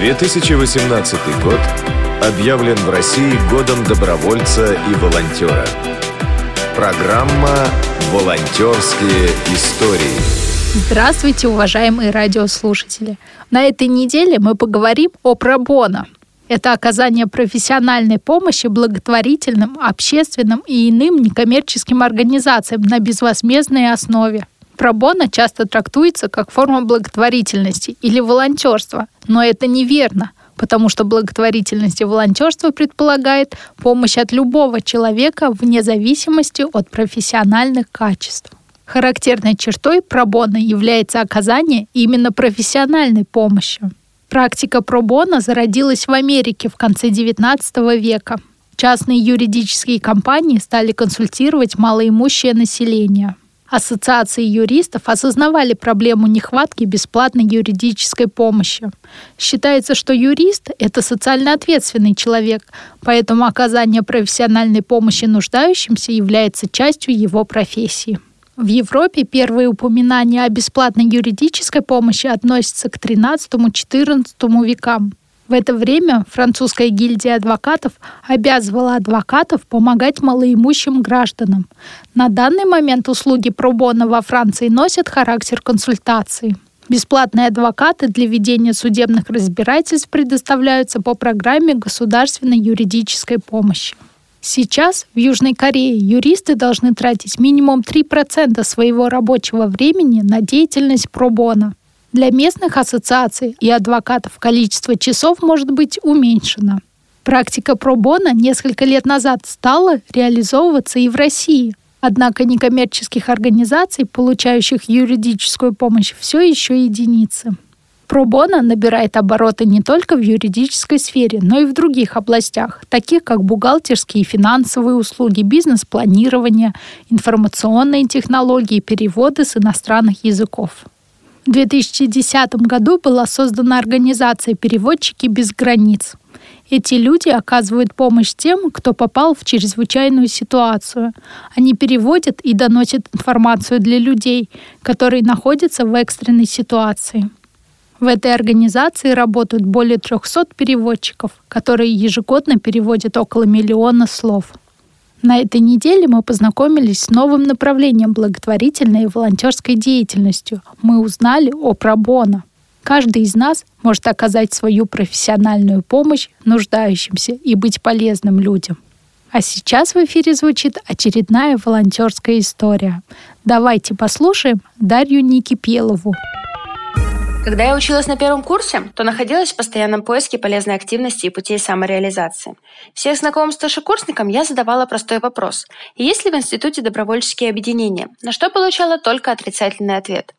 2018 год объявлен в России годом добровольца и волонтера. Программа «Волонтерские истории». Здравствуйте, уважаемые радиослушатели! На этой неделе мы поговорим о пробоно. Это оказание профессиональной помощи благотворительным, общественным и иным некоммерческим организациям на безвозмездной основе. Пробона часто трактуется как форма благотворительности или волонтерства, но это неверно, потому что благотворительность и волонтерство предполагает помощь от любого человека вне зависимости от профессиональных качеств. Характерной чертой пробона является оказание именно профессиональной помощи. Практика пробона зародилась в Америке в конце XIX века. Частные юридические компании стали консультировать малоимущее население – Ассоциации юристов осознавали проблему нехватки бесплатной юридической помощи. Считается, что юрист – это социально ответственный человек, поэтому оказание профессиональной помощи нуждающимся является частью его профессии. В Европе первые упоминания о бесплатной юридической помощи относятся к XIII-XIV векам. В это время французская гильдия адвокатов обязывала адвокатов помогать малоимущим гражданам. На данный момент услуги пробона во Франции носят характер консультации. Бесплатные адвокаты для ведения судебных разбирательств предоставляются по программе государственной юридической помощи. Сейчас в Южной Корее юристы должны тратить минимум 3% своего рабочего времени на деятельность пробона. Для местных ассоциаций и адвокатов количество часов может быть уменьшено. Практика пробона несколько лет назад стала реализовываться и в России. Однако некоммерческих организаций, получающих юридическую помощь, все еще единицы. Пробона набирает обороты не только в юридической сфере, но и в других областях, таких как бухгалтерские и финансовые услуги, бизнес-планирование, информационные технологии, переводы с иностранных языков. В 2010 году была создана организация «Переводчики без границ». Эти люди оказывают помощь тем, кто попал в чрезвычайную ситуацию. Они переводят и доносят информацию для людей, которые находятся в экстренной ситуации. В этой организации работают более 300 переводчиков, которые ежегодно переводят около миллиона слов. На этой неделе мы познакомились с новым направлением благотворительной и волонтерской деятельностью. Мы узнали о пробоно. Каждый из нас может оказать свою профессиональную помощь нуждающимся и быть полезным людям. А сейчас в эфире звучит очередная волонтерская история. Давайте послушаем Дарью Никипелову. Когда я училась на первом курсе, то находилась в постоянном поиске полезной активности и путей самореализации. Всех знакомым старшекурсникам я задавала простой вопрос. Есть ли в институте добровольческие объединения? На что получала только отрицательный ответ.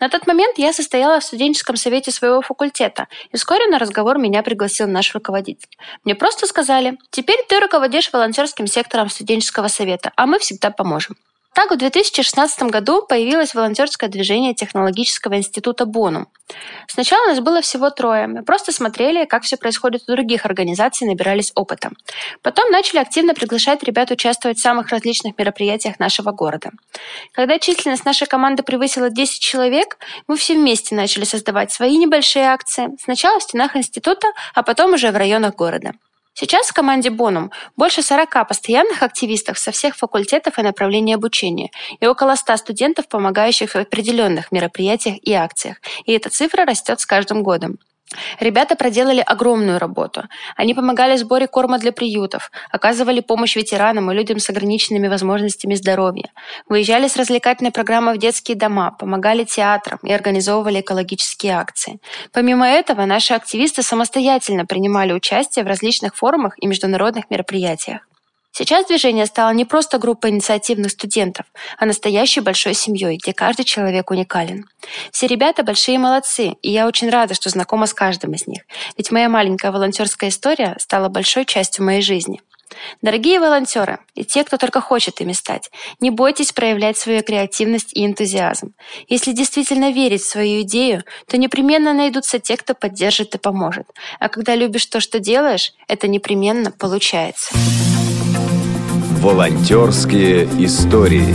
На тот момент я состояла в студенческом совете своего факультета, и вскоре на разговор меня пригласил наш руководитель. Мне просто сказали, теперь ты руководишь волонтерским сектором студенческого совета, а мы всегда поможем. Так, в 2016 году появилось волонтерское движение технологического института Бонум. Сначала нас было всего трое. Мы просто смотрели, как все происходит у других организаций, набирались опыта. Потом начали активно приглашать ребят участвовать в самых различных мероприятиях нашего города. Когда численность нашей команды превысила 10 человек, мы все вместе начали создавать свои небольшие акции. Сначала в стенах института, а потом уже в районах города. Сейчас в команде Бонум больше 40 постоянных активистов со всех факультетов и направлений обучения и около 100 студентов, помогающих в определенных мероприятиях и акциях. И эта цифра растет с каждым годом. Ребята проделали огромную работу. Они помогали в сборе корма для приютов, оказывали помощь ветеранам и людям с ограниченными возможностями здоровья, выезжали с развлекательной программой в детские дома, помогали театрам и организовывали экологические акции. Помимо этого, наши активисты самостоятельно принимали участие в различных форумах и международных мероприятиях. Сейчас движение стало не просто группой инициативных студентов, а настоящей большой семьей, где каждый человек уникален. Все ребята большие молодцы, и я очень рада, что знакома с каждым из них, ведь моя маленькая волонтерская история стала большой частью моей жизни. Дорогие волонтеры и те, кто только хочет ими стать, не бойтесь проявлять свою креативность и энтузиазм. Если действительно верить в свою идею, то непременно найдутся те, кто поддержит и поможет. А когда любишь то, что делаешь, это непременно получается. Волонтерские истории.